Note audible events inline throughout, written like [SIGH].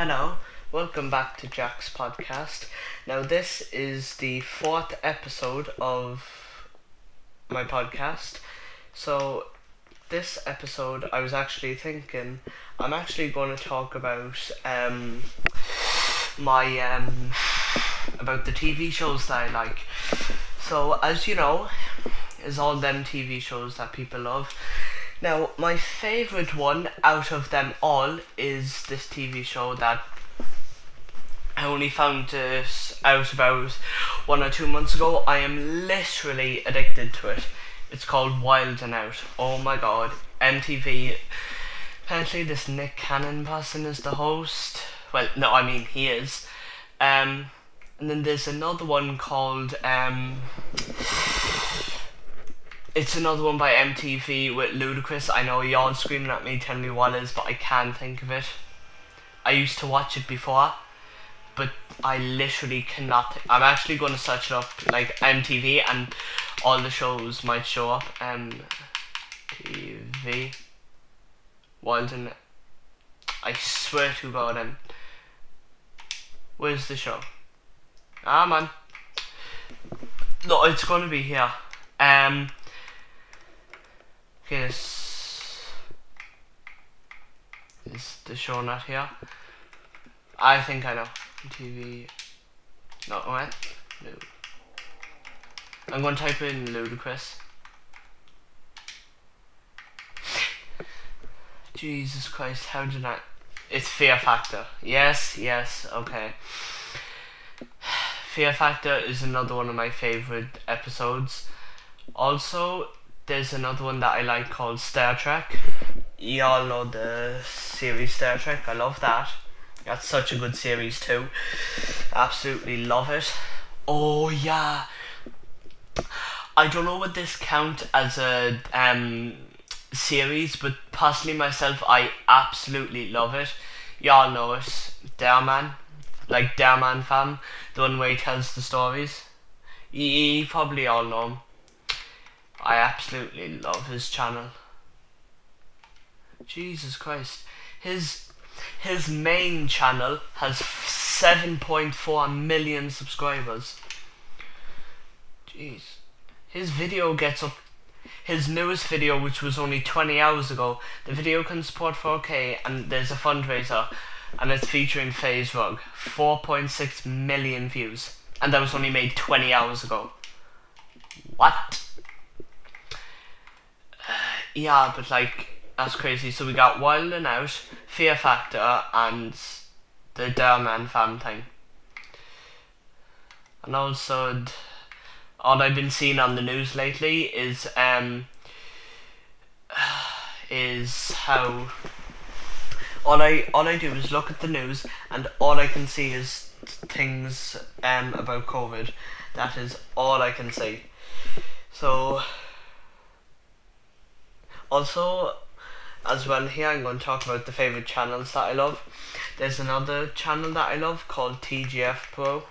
Hello, welcome back to Jack's podcast. Now, this is the fourth episode of my podcast. So, this episode, I was actually thinking, I'm actually going to talk about um, my um, about the TV shows that I like. So, as you know, is all them TV shows that people love. Now, my favourite one out of them all is this TV show that I only found this out about one or two months ago. I am literally addicted to it. It's called Wild 'N Out. Oh my god. MTV. Apparently, this Nick Cannon person is the host. Well, no, I mean, he is. Um, and then there's another one called. Um, it's another one by MTV with Ludacris. I know y'all screaming at me, telling me what it is, but I can't think of it. I used to watch it before, but I literally cannot. Th- I'm actually going to search it up, like MTV, and all the shows might show up. MTV. Wild and. I swear to God, um, Where's the show? Ah, man. No, it's going to be here. Um. This is the show not here. I think I know. TV. No, what? No. I'm to type in Ludacris. [LAUGHS] Jesus Christ, how did I? It's Fear Factor. Yes, yes, okay. [SIGHS] Fear Factor is another one of my favorite episodes. Also, there's another one that I like called Star Trek. Y'all know the series Star Trek. I love that. That's such a good series too. Absolutely love it. Oh yeah. I don't know what this count as a um series, but personally myself, I absolutely love it. Y'all know it. Dhar Mann, like Dhar Mann fam, the one where he tells the stories. You, you probably all know him. I absolutely love his channel. Jesus Christ. His his main channel has 7.4 million subscribers. Jeez. His video gets up his newest video which was only 20 hours ago. The video can support 4K and there's a fundraiser and it's featuring FaZe Rug. 4.6 million views. And that was only made 20 hours ago. What? Yeah, but like that's crazy. So we got Wild 'N Out, Fear Factor, and the Dhar Mann fan thing. And also, all I've been seeing on the news lately is um [SIGHS] is how all I all I do is look at the news and all I can see is things um about COVID. That is all I can see. So also, as well here, I'm going to talk about the favorite channels that I love. There's another channel that I love called TGFbro.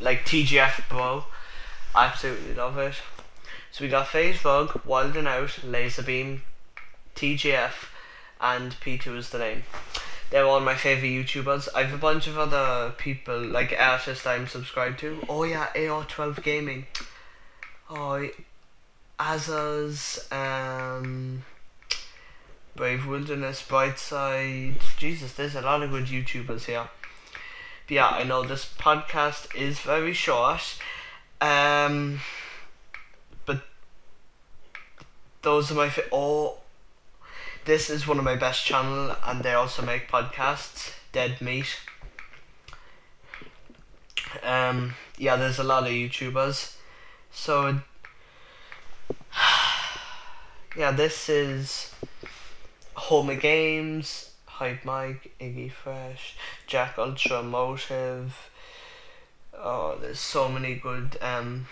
Like TGFbro. I absolutely love it. So we got Rug, Wild 'N Out, Laserbeam, TGF, and P2 is the name. They're all my favorite YouTubers. I have a bunch of other people, like artists I'm subscribed to. Oh yeah, AR12 Gaming. Oh, Azaz, um, Brave Wilderness, Brightside. Jesus, there's a lot of good YouTubers here. But yeah, I know this podcast is very short. Um, but those are my fa- oh. This is one of my best channel, and they also make podcasts. Dead Meat. Um, yeah, there's a lot of YouTubers. So yeah, this is Home of Games, Hype Mike, Iggy Fresh, Jack Ultra Motive. Oh, there's so many good um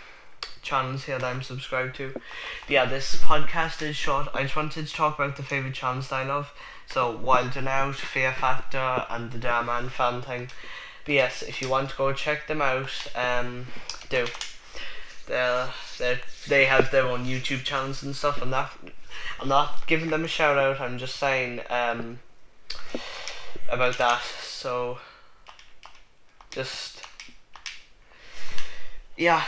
channels here that I'm subscribed to. But yeah, this podcast is short. I just wanted to talk about the favorite channels I love. So Wild 'N Out, Fear Factor, and the Dhar Mann fan thing. But yes, if you want to go check them out, um, do. They they have their own YouTube channels and stuff, and that I'm not giving them a shout out. I'm just saying um, about that. So, just yeah,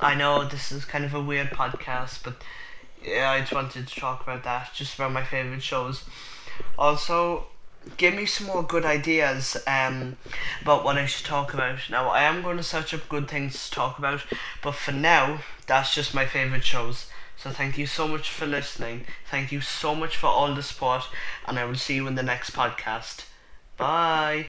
I know this is kind of a weird podcast, but yeah, I just wanted to talk about that, just about my favorite shows. Also, give me some more good ideas um, about what I should talk about. Now, I am going to search up good things to talk about, but for now, that's just my favorite shows. So thank you so much for listening. Thank you so much for all the support, and I will see you in the next podcast. Bye.